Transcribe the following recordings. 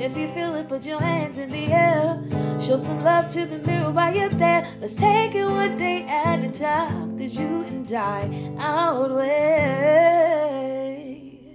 If you feel it, put your hands in the air. Show some love to the mirror while you're there. Let's take it one day at a time. Cause you and I outweigh.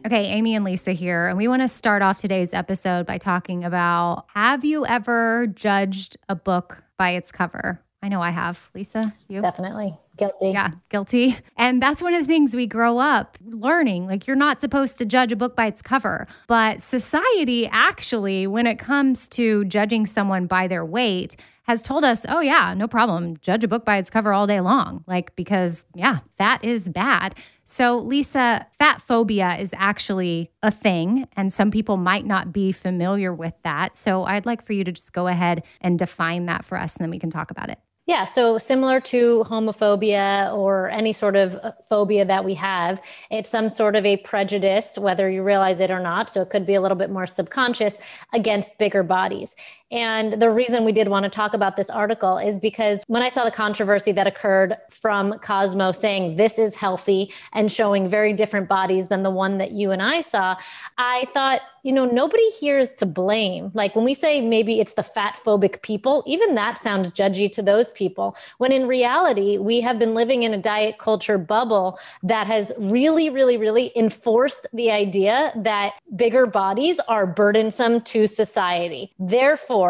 Okay, Amy and Lisa here, and we want to start off today's episode by talking about have you ever judged a book by its cover? I know I have. Lisa, you? Definitely. Guilty. Yeah, guilty. And that's one of the things we grow up learning. Like, you're not supposed to judge a book by its cover. But society, actually, when it comes to judging someone by their weight, has told us, oh, yeah, no problem. Judge a book by its cover all day long. Like, because, yeah, fat is bad. So, Lisa, fat phobia is actually a thing, and some people might not be familiar with that. So, I'd like for you to just go ahead and define that for us, and then we can talk about it. Yeah, so similar to homophobia or any sort of uh, phobia that we have, it's some sort of a prejudice, whether you realize it or not. So it could be a little bit more subconscious against bigger bodies. And the reason we did want to talk about this article is because when I saw the controversy that occurred from Cosmo saying this is healthy and showing very different bodies than the one that you and I saw, I thought, you know, nobody here is to blame. Like when we say maybe it's the fat phobic people, even that sounds judgy to those people. When in reality, we have been living in a diet culture bubble that has really, really, really enforced the idea that bigger bodies are burdensome to society. Therefore,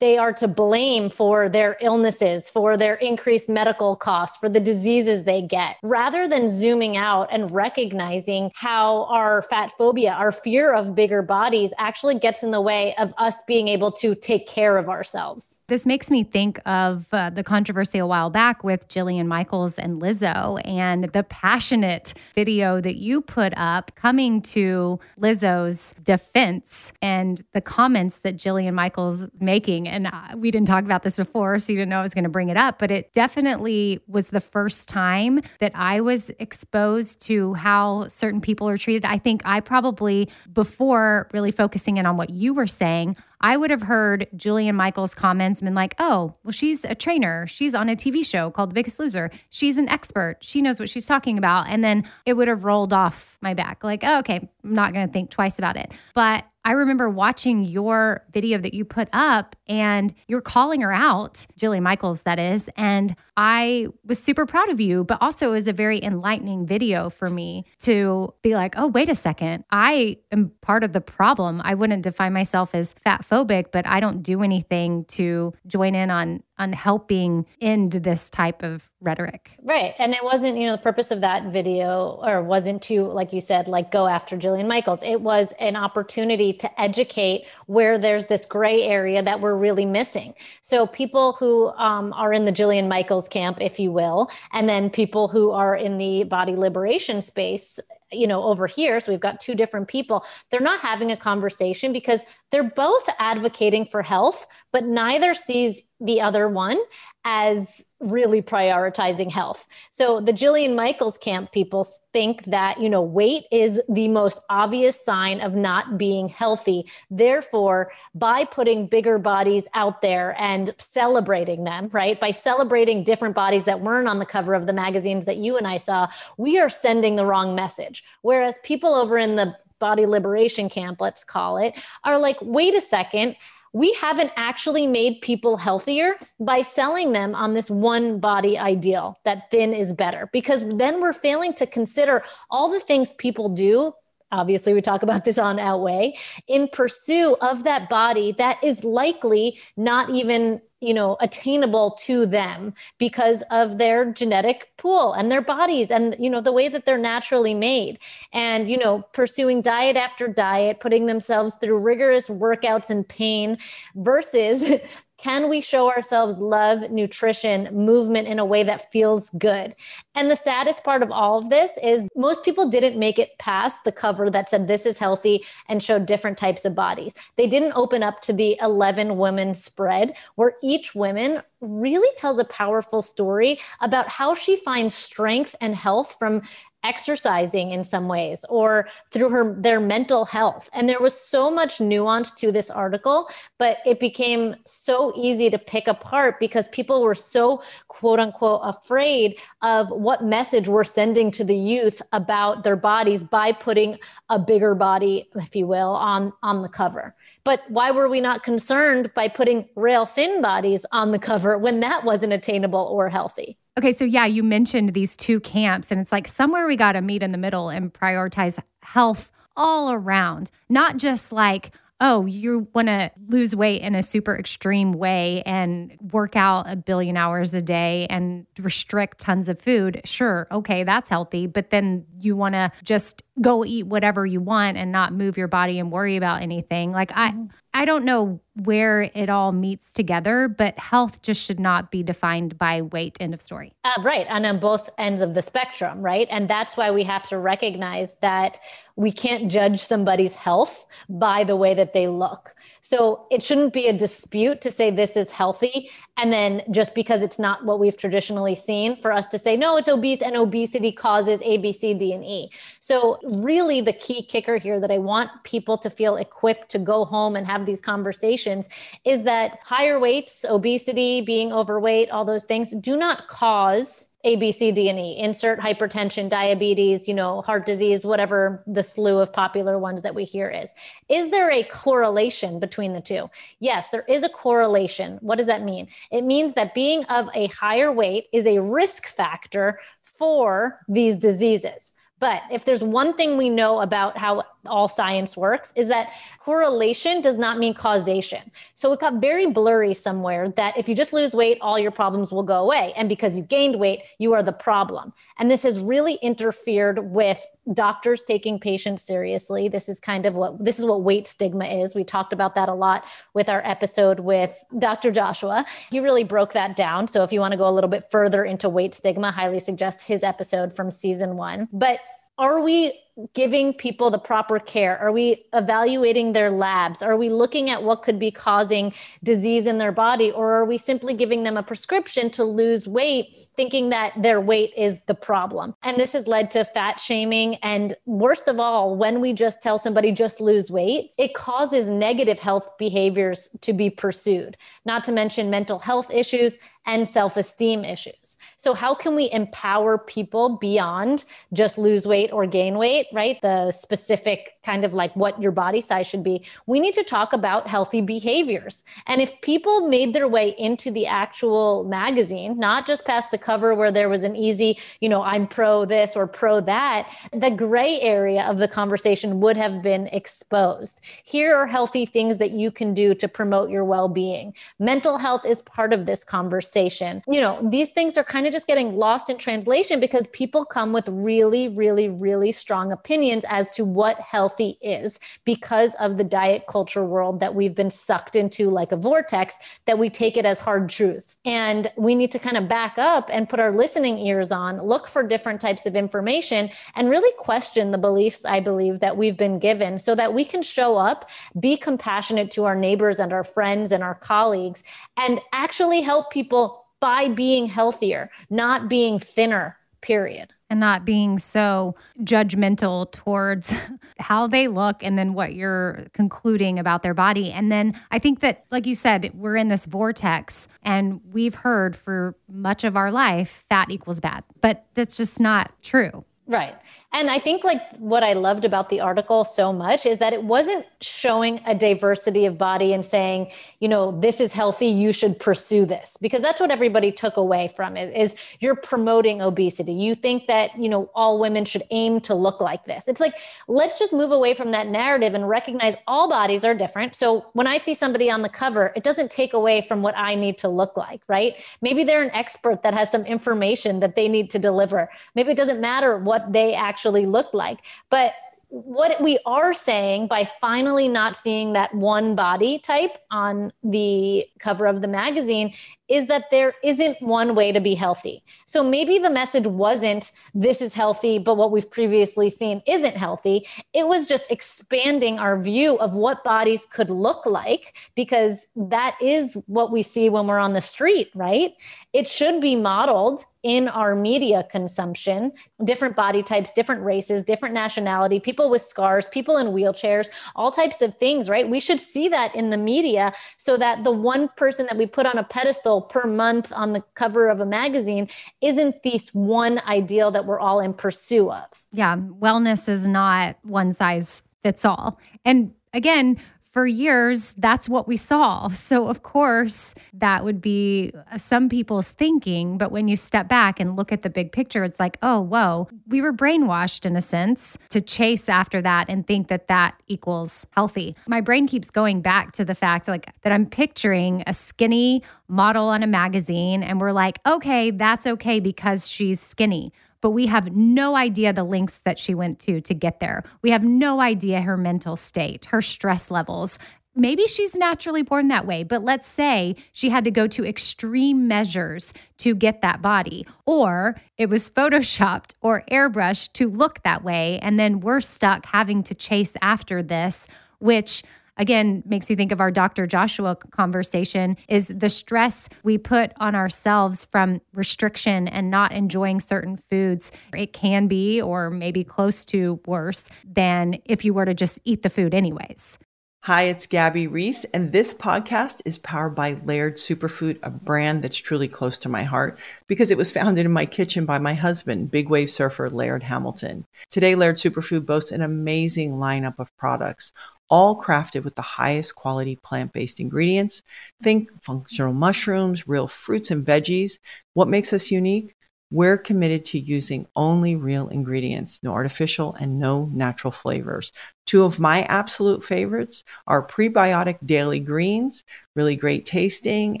they are to blame for their illnesses, for their increased medical costs, for the diseases they get, rather than zooming out and recognizing how our fat phobia, our fear of bigger bodies, actually gets in the way of us being able to take care of ourselves. This makes me think of uh, the controversy a while back with Jillian Michaels and Lizzo and the passionate video that you put up coming to Lizzo's defense and the comments that Jillian Michaels making. And uh, we didn't talk about this before, so you didn't know I was going to bring it up, but it definitely was the first time that I was exposed to how certain people are treated. I think I probably, before really focusing in on what you were saying, I would have heard Jillian Michaels' comments and been like, oh, well, she's a trainer. She's on a TV show called The Biggest Loser. She's an expert. She knows what she's talking about. And then it would have rolled off my back like, oh, okay, I'm not going to think twice about it. But I remember watching your video that you put up and you're calling her out, Jillian Michaels, that is. And I was super proud of you, but also it was a very enlightening video for me to be like, oh, wait a second. I am part of the problem. I wouldn't define myself as fat phobic, but I don't do anything to join in on on helping end this type of rhetoric. Right. And it wasn't, you know, the purpose of that video or wasn't to, like you said, like go after Jillian Michaels. It was an opportunity to educate where there's this gray area that we're really missing. So people who um, are in the Jillian Michaels camp, if you will, and then people who are in the body liberation space, you know over here so we've got two different people they're not having a conversation because they're both advocating for health but neither sees the other one as really prioritizing health. So the Jillian Michaels camp people think that, you know, weight is the most obvious sign of not being healthy. Therefore, by putting bigger bodies out there and celebrating them, right? By celebrating different bodies that weren't on the cover of the magazines that you and I saw, we are sending the wrong message. Whereas people over in the body liberation camp, let's call it, are like, wait a second we haven't actually made people healthier by selling them on this one body ideal that thin is better. Because then we're failing to consider all the things people do obviously we talk about this on outweigh in pursuit of that body that is likely not even you know attainable to them because of their genetic pool and their bodies and you know the way that they're naturally made. And you know pursuing diet after diet putting themselves through rigorous workouts and pain versus can we show ourselves love, nutrition, movement in a way that feels good? And the saddest part of all of this is most people didn't make it past the cover that said this is healthy and showed different types of bodies. They didn't open up to the 11 women spread where each woman really tells a powerful story about how she finds strength and health from exercising in some ways or through her their mental health. And there was so much nuance to this article but it became so easy to pick apart because people were so quote unquote afraid of what message we're sending to the youth about their bodies by putting a bigger body if you will on on the cover. But why were we not concerned by putting rail thin bodies on the cover when that wasn't attainable or healthy Okay, so yeah, you mentioned these two camps, and it's like somewhere we got to meet in the middle and prioritize health all around, not just like, oh, you want to lose weight in a super extreme way and work out a billion hours a day and restrict tons of food. Sure, okay, that's healthy. But then you want to just go eat whatever you want and not move your body and worry about anything. Like, I, mm-hmm. I don't know where it all meets together, but health just should not be defined by weight. End of story. Uh, right. And on both ends of the spectrum, right? And that's why we have to recognize that we can't judge somebody's health by the way that they look. So it shouldn't be a dispute to say this is healthy. And then just because it's not what we've traditionally seen, for us to say, no, it's obese and obesity causes A, B, C, D, and E. So, really, the key kicker here that I want people to feel equipped to go home and have these conversations is that higher weights, obesity, being overweight, all those things do not cause a, B, C, D, and E. Insert hypertension, diabetes, you know, heart disease, whatever the slew of popular ones that we hear is. Is there a correlation between the two? Yes, there is a correlation. What does that mean? It means that being of a higher weight is a risk factor for these diseases. But if there's one thing we know about how all science works is that correlation does not mean causation. So it got very blurry somewhere that if you just lose weight, all your problems will go away. And because you gained weight, you are the problem. And this has really interfered with doctors taking patients seriously. This is kind of what this is what weight stigma is. We talked about that a lot with our episode with Dr. Joshua. He really broke that down. So if you want to go a little bit further into weight stigma, highly suggest his episode from season 1. But are we giving people the proper care? Are we evaluating their labs? Are we looking at what could be causing disease in their body? Or are we simply giving them a prescription to lose weight, thinking that their weight is the problem? And this has led to fat shaming. And worst of all, when we just tell somebody just lose weight, it causes negative health behaviors to be pursued, not to mention mental health issues and self esteem issues. So, how can we empower people beyond just lose weight or gain weight, right? The specific kind of like what your body size should be. We need to talk about healthy behaviors. And if people made their way into the actual magazine, not just past the cover where there was an easy, you know, I'm pro this or pro that, the gray area of the conversation would have been exposed. Here are healthy things that you can do to promote your well being. Mental health is part of this conversation. You know, these things are kind of just getting lost in translation because people come with really, really, really strong opinions as to what healthy is because of the diet culture world that we've been sucked into like a vortex that we take it as hard truth. And we need to kind of back up and put our listening ears on, look for different types of information, and really question the beliefs I believe that we've been given so that we can show up, be compassionate to our neighbors and our friends and our colleagues, and actually help people by being healthier, not being thinner, period. And not being so judgmental towards how they look and then what you're concluding about their body. And then I think that, like you said, we're in this vortex and we've heard for much of our life fat equals bad, but that's just not true. Right. And I think like what I loved about the article so much is that it wasn't showing a diversity of body and saying, you know, this is healthy, you should pursue this. Because that's what everybody took away from it is you're promoting obesity. You think that, you know, all women should aim to look like this. It's like let's just move away from that narrative and recognize all bodies are different. So when I see somebody on the cover, it doesn't take away from what I need to look like, right? Maybe they're an expert that has some information that they need to deliver. Maybe it doesn't matter what they actually actually look like. But what we are saying by finally not seeing that one body type on the cover of the magazine is that there isn't one way to be healthy. So maybe the message wasn't this is healthy, but what we've previously seen isn't healthy. It was just expanding our view of what bodies could look like because that is what we see when we're on the street, right? It should be modeled in our media consumption different body types different races different nationality people with scars people in wheelchairs all types of things right? We should see that in the media so that the one person that we put on a pedestal per month on the cover of a magazine isn't this one ideal that we're all in pursuit of. Yeah wellness is not one size fits all. And again for years, that's what we saw. So, of course, that would be uh, some people's thinking. But when you step back and look at the big picture, it's like, oh, whoa, we were brainwashed in a sense to chase after that and think that that equals healthy. My brain keeps going back to the fact like that I'm picturing a skinny model on a magazine and we're like, okay, that's okay because she's skinny but we have no idea the lengths that she went to to get there. We have no idea her mental state, her stress levels. Maybe she's naturally born that way, but let's say she had to go to extreme measures to get that body, or it was photoshopped or airbrushed to look that way. And then we're stuck having to chase after this, which again makes me think of our Dr. Joshua conversation is the stress we put on ourselves from restriction and not enjoying certain foods. It can be, or maybe close to worse than if you were to just eat the food anyways. Hi, it's Gabby Reece, and this podcast is powered by Laird Superfood, a brand that's truly close to my heart because it was founded in my kitchen by my husband, big wave surfer Laird Hamilton. Today, Laird Superfood boasts an amazing lineup of products, all crafted with the highest quality plant based ingredients. Think functional mushrooms, real fruits and veggies. What makes us unique? We're committed to using only real ingredients, no artificial and no natural flavors. Two of my absolute favorites are prebiotic daily greens, really great tasting,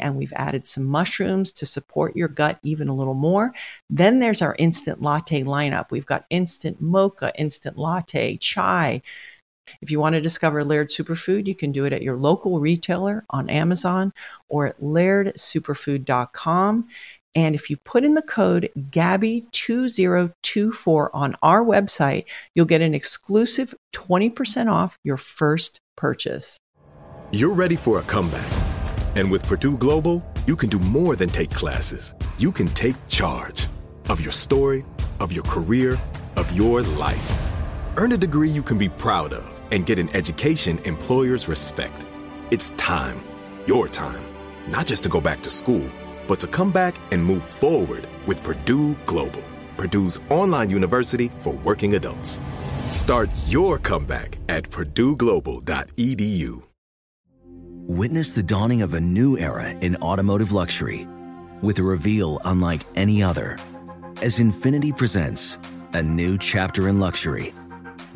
and we've added some mushrooms to support your gut even a little more. Then there's our instant latte lineup. We've got instant mocha, instant latte, chai, if you want to discover Laird Superfood, you can do it at your local retailer on Amazon or at lairdsuperfood.com. And if you put in the code GABBY2024 on our website, you'll get an exclusive 20% off your first purchase. You're ready for a comeback. And with Purdue Global, you can do more than take classes. You can take charge of your story, of your career, of your life. Earn a degree you can be proud of and get an education employers respect. It's time, your time, not just to go back to school, but to come back and move forward with Purdue Global, Purdue's online university for working adults. Start your comeback at purdueglobal.edu. Witness the dawning of a new era in automotive luxury with a reveal unlike any other as Infiniti presents a new chapter in luxury,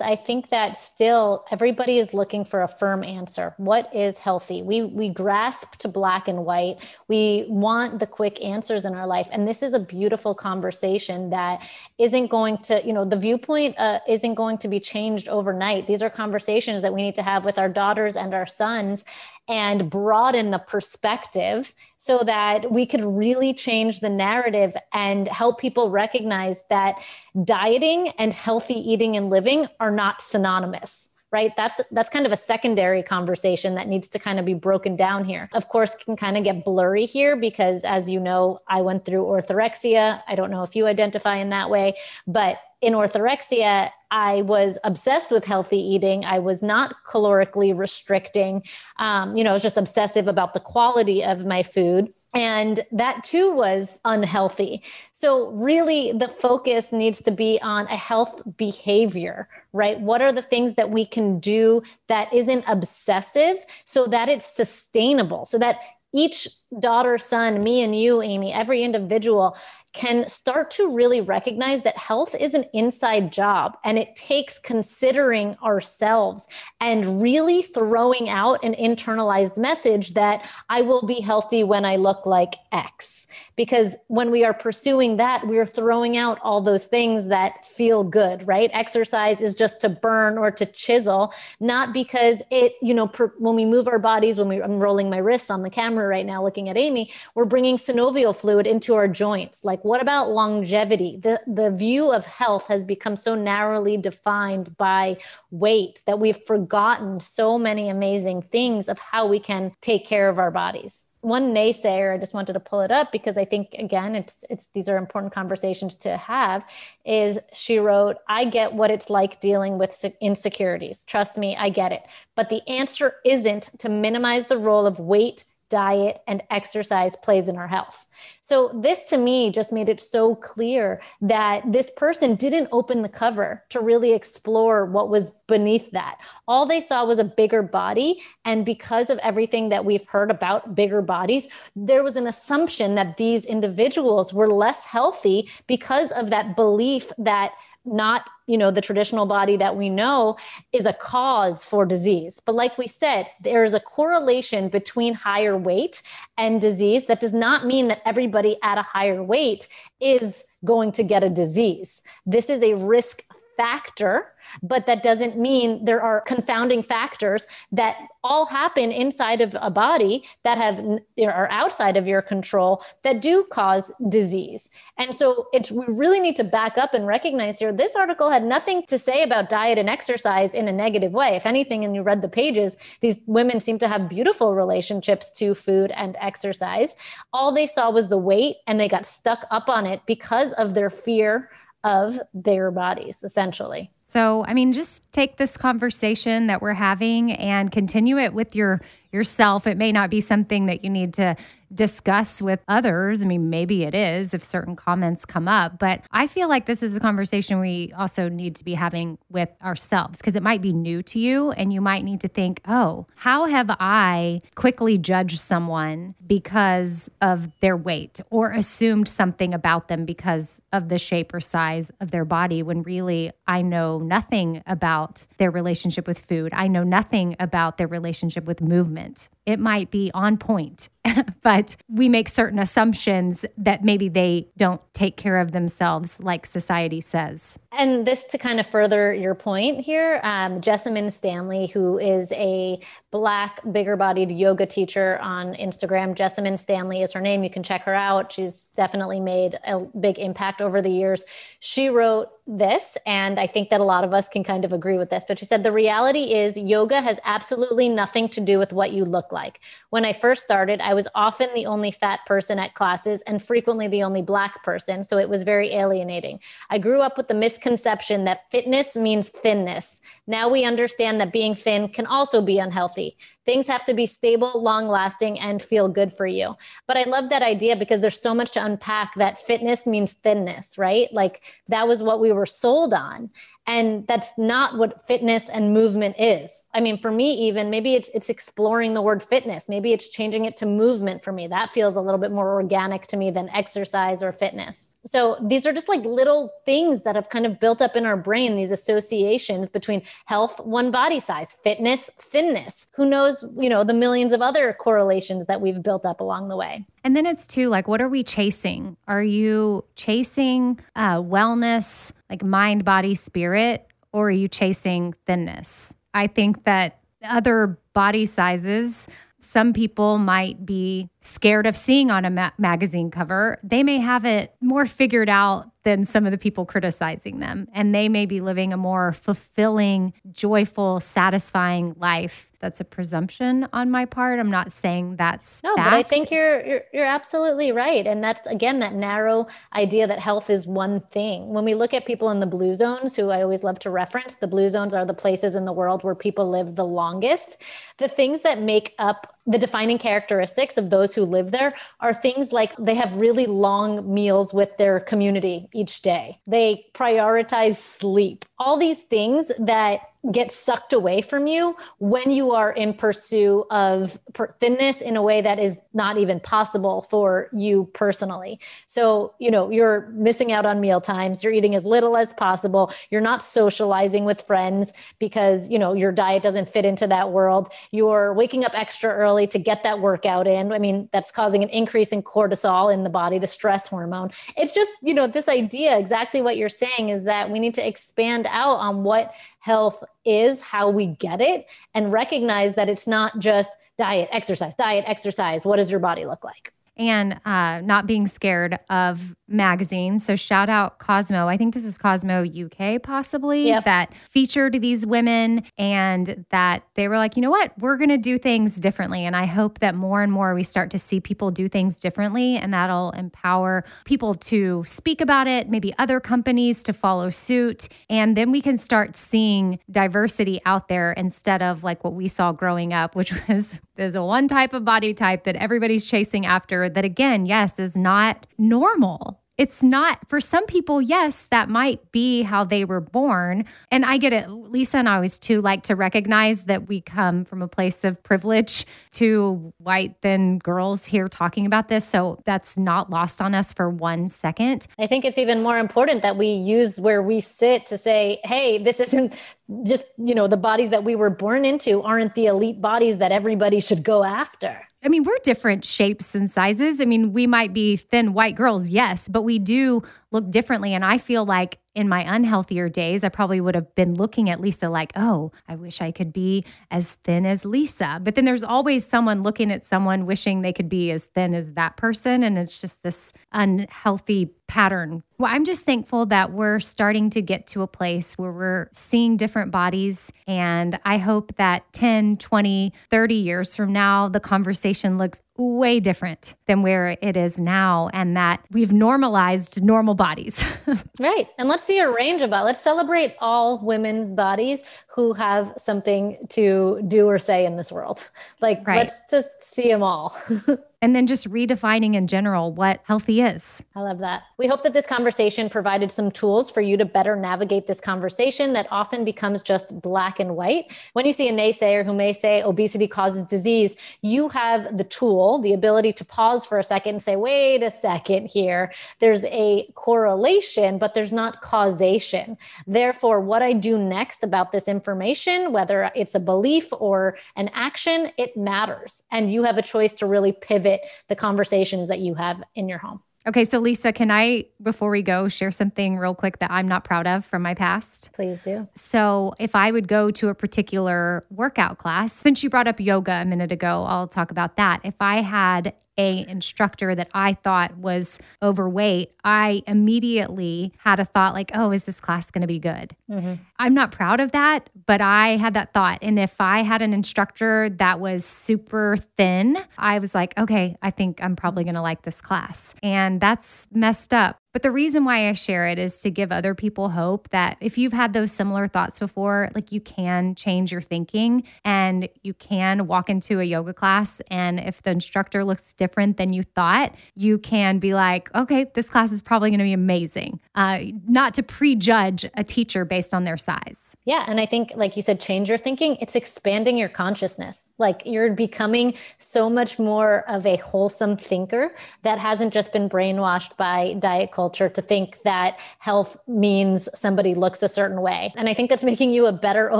I think that still everybody is looking for a firm answer. What is healthy? We we grasp to black and white. We want the quick answers in our life, and this is a beautiful conversation that isn't going to, you know, the viewpoint uh, isn't going to be changed overnight. These are conversations that we need to have with our daughters and our sons, and broaden the perspective so that we could really change the narrative and help people recognize that dieting and healthy eating and living are not synonymous right? That's that's kind of a secondary conversation that needs to kind of be broken down here. Of course can kind of get blurry here because as you know i went through orthorexia. I don't know if you identify in that way but in orthorexia, I was obsessed with healthy eating. I was not calorically restricting. Um, you know, I was just obsessive about the quality of my food. And that too was unhealthy. So, really, the focus needs to be on a health behavior, right? What are the things that we can do that isn't obsessive so that it's sustainable, so that each daughter, son, me and you, Amy, every individual can start to really recognize that health is an inside job and it takes considering ourselves and really throwing out an internalized message that I will be healthy when I look like X. Because when we are pursuing that, we are throwing out all those things that feel good, right? Exercise is just to burn or to chisel, not because it, you know, per, when we move our bodies, when we, I'm rolling my wrists on the camera right now looking at Amy, we're bringing synovial fluid into our joints. Like, what about longevity? The, the view of health has become so narrowly defined by weight that we've forgotten so many amazing things of how we can take care of our bodies. One naysayer i just wanted to pull it up because i think again it's it's these are important conversations to have is she wrote i get what it's like dealing with insecurities. Trust me i get it. But the answer isn't to minimize the role of weight diet and exercise plays in our health. So, this to me just made it so clear that this person didn't open the cover to really explore what was beneath that. All they saw was a bigger body. And because of everything that we've heard about bigger bodies, there was an assumption that these individuals were less healthy because of that belief that not you know the traditional body that we know is a cause for disease. But like we said there is a correlation between higher weight and disease that does not mean that everybody at a higher weight is going to get a disease. This is a risk factor but that doesn't mean there are confounding factors that all happen inside of a body that have are outside of your control that do cause disease. And so it's we really need to back up and recognize here this article had nothing to say about diet and exercise in a negative way. If anything, and you read the pages, these women seem to have beautiful relationships to food and exercise. All they saw was the weight and they got stuck up on it because of their fear of their bodies, essentially. So, I mean, just take this conversation that we're having and continue it with your yourself. It may not be something that you need to discuss with others. I mean, maybe it is if certain comments come up, but I feel like this is a conversation we also need to be having with ourselves because it might be new to you and you might need to think, oh, how have I quickly judged someone because of their weight or assumed something about them because of the shape or size of their body when really I know nothing about their relationship with food. I know nothing about their relationship with movement it might be on point, but we make certain assumptions that maybe they don't take care of themselves like society says. And this to kind of further your point here, um, Jessamyn Stanley, who is a black, bigger bodied yoga teacher on Instagram. Jessamyn Stanley is her name. You can check her out. She's definitely made a big impact over the years. She wrote this, and I think that a lot of us can kind of agree with this. But she said, The reality is, yoga has absolutely nothing to do with what you look like. When I first started, I was often the only fat person at classes and frequently the only black person. So it was very alienating. I grew up with the misconception that fitness means thinness. Now we understand that being thin can also be unhealthy. Things have to be stable, long lasting, and feel good for you. But I love that idea because there's so much to unpack that fitness means thinness, right? Like that was what we were sold on. And that's not what fitness and movement is. I mean, for me, even maybe it's it's exploring the word fitness. Maybe it's changing it to movement for me. That feels a little bit more organic to me than exercise or fitness. So these are just like little things that have kind of built up in our brain, these associations between health, one body size, fitness, thinness. Who knows, you know, the millions of other correlations that we've built up along the way. And then it's too like, what are we chasing? Are you chasing uh, wellness, like mind, body, spirit, or are you chasing thinness? I think that other body sizes some people might be scared of seeing on a ma- magazine cover. They may have it more figured out than some of the people criticizing them. And they may be living a more fulfilling, joyful, satisfying life. That's a presumption on my part. I'm not saying that's no, fact. but I think you're, you're you're absolutely right. And that's again that narrow idea that health is one thing. When we look at people in the blue zones, who I always love to reference, the blue zones are the places in the world where people live the longest. The things that make up the defining characteristics of those who live there are things like they have really long meals with their community each day. They prioritize sleep. All these things that get sucked away from you when you are in pursuit of thinness in a way that is not even possible for you personally. So, you know, you're missing out on meal times, you're eating as little as possible, you're not socializing with friends because, you know, your diet doesn't fit into that world. You're waking up extra early to get that workout in. I mean, that's causing an increase in cortisol in the body, the stress hormone. It's just, you know, this idea exactly what you're saying is that we need to expand out on what health is, how we get it, and recognize that it's not just diet, exercise, diet, exercise. What does your body look like? And uh, not being scared of magazines. So shout out Cosmo. I think this was Cosmo UK possibly yep. that featured these women and that they were like, you know what, we're going to do things differently. And I hope that more and more we start to see people do things differently and that'll empower people to speak about it, maybe other companies to follow suit. And then we can start seeing diversity out there instead of like what we saw growing up, which was there's a one type of body type that everybody's chasing after that again, yes, is not normal. It's not for some people, yes, that might be how they were born. And I get it. Lisa and I always too like to recognize that we come from a place of privilege to white thin girls here talking about this. So that's not lost on us for one second. I think it's even more important that we use where we sit to say, hey, this isn't just, you know, the bodies that we were born into aren't the elite bodies that everybody should go after. I mean, we're different shapes and sizes. I mean, we might be thin white girls, yes, but we do look differently. And I feel like in my unhealthier days, I probably would have been looking at Lisa like, oh, I wish I could be as thin as Lisa. But then there's always someone looking at someone wishing they could be as thin as that person. And it's just this unhealthy pattern. Well, I'm just thankful that we're starting to get to a place where we're seeing different bodies. And I hope that 10, 20, 30 years from now, the conversation looks way different than where it is now and that we've normalized normal bodies. right. And let's see a range of bodies. Let's celebrate all women's bodies who have something to do or say in this world. Like, right. let's just see them all. and then just redefining in general what healthy is. I love that. We hope that this conversation provided some tools for you to better navigate this conversation that often becomes just black and white. When you see a naysayer who may say obesity causes disease, you have the tool, the ability to pause for a second and say, wait a second here. There's a correlation, but there's not causation. Therefore, what I do next about this information, whether it's a belief or an action, it matters. And you have a choice to really pivot the conversations that you have in your home. Okay, so Lisa, can I, before we go, share something real quick that I'm not proud of from my past? Please do. So, if I would go to a particular workout class, since you brought up yoga a minute ago, I'll talk about that. If I had a instructor that I thought was overweight, I immediately had a thought like, "Oh, is this class going to be good?" Mm-hmm. I'm not proud of that, but I had that thought. And if I had an instructor that was super thin, I was like, "Okay, I think I'm probably going to like this class." And that's messed up but the reason why I share it is to give other people hope that if you've had those similar thoughts before, like you can change your thinking and you can walk into a yoga class. And if the instructor looks different than you thought, you can be like, okay, this class is probably going to be amazing. Uh, not to prejudge a teacher based on their size. Yeah. And I think, like you said, change your thinking. It's expanding your consciousness. Like you're becoming so much more of a wholesome thinker that hasn't just been brainwashed by diet culture culture to think that health means somebody looks a certain way. And I think that's making you a better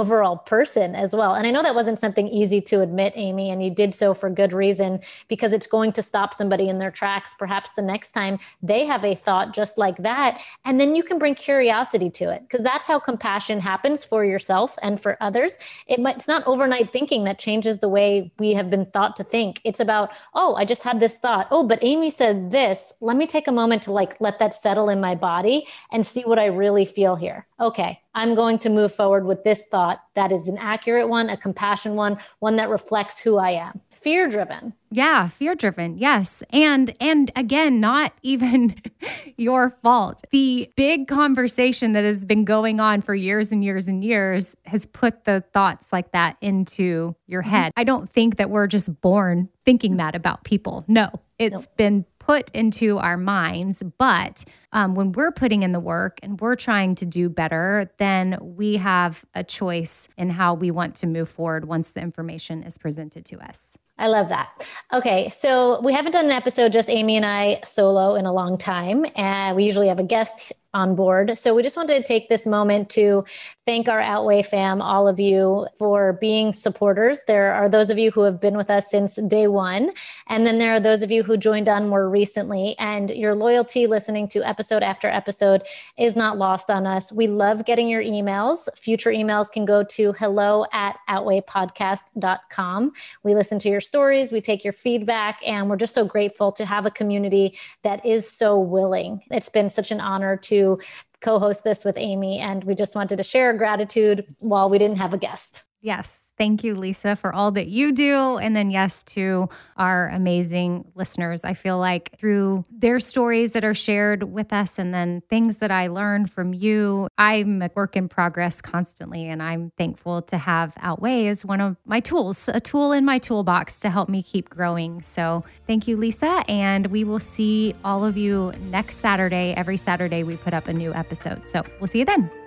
overall person as well. And I know that wasn't something easy to admit, Amy, and you did so for good reason because it's going to stop somebody in their tracks. Perhaps the next time they have a thought just like that. And then you can bring curiosity to it because that's how compassion happens for yourself and for others. It might, it's not overnight thinking that changes the way we have been thought to think. It's about, oh, I just had this thought. Oh, but Amy said this. Let me take a moment to like let that settle in my body and see what I really feel here. Okay, I'm going to move forward with this thought that is an accurate one, a compassion one, one that reflects who I am. Fear driven. Yeah, fear driven. Yes. And and again, not even your fault. The big conversation that has been going on for years and years and years has put the thoughts like that into your mm-hmm. head. I don't think that we're just born thinking that about people. No, it's nope. been put into our minds. But um, when we're putting in the work and we're trying to do better, then we have a choice in how we want to move forward once the information is presented to us. I love that. Okay, so we haven't done an episode just Amy and I solo in a long time, and we usually have a guest on board. So we just wanted to take this moment to thank our Outweigh fam, all of you, for being supporters. There are those of you who have been with us since day one, and then there are those of you who joined on more recently. And your loyalty listening to episode after episode is not lost on us. We love getting your emails. Future emails can go to hello at outweighpodcast.com. We listen to your stories, we take your feedback, and we're just so grateful to have a community that is so willing. It's been such an honor to co host this with Amy. And we just wanted to share gratitude while we didn't have a guest. Yes. Thank you, Lisa, for all that you do. And then, yes, to our amazing listeners. I feel like through their stories that are shared with us and then things that I learned from you, I'm a work in progress constantly. And I'm thankful to have Outweigh as one of my tools, a tool in my toolbox to help me keep growing. So thank you, Lisa. And we will see all of you next Saturday. Every Saturday, we put up a new episode. So we'll see you then.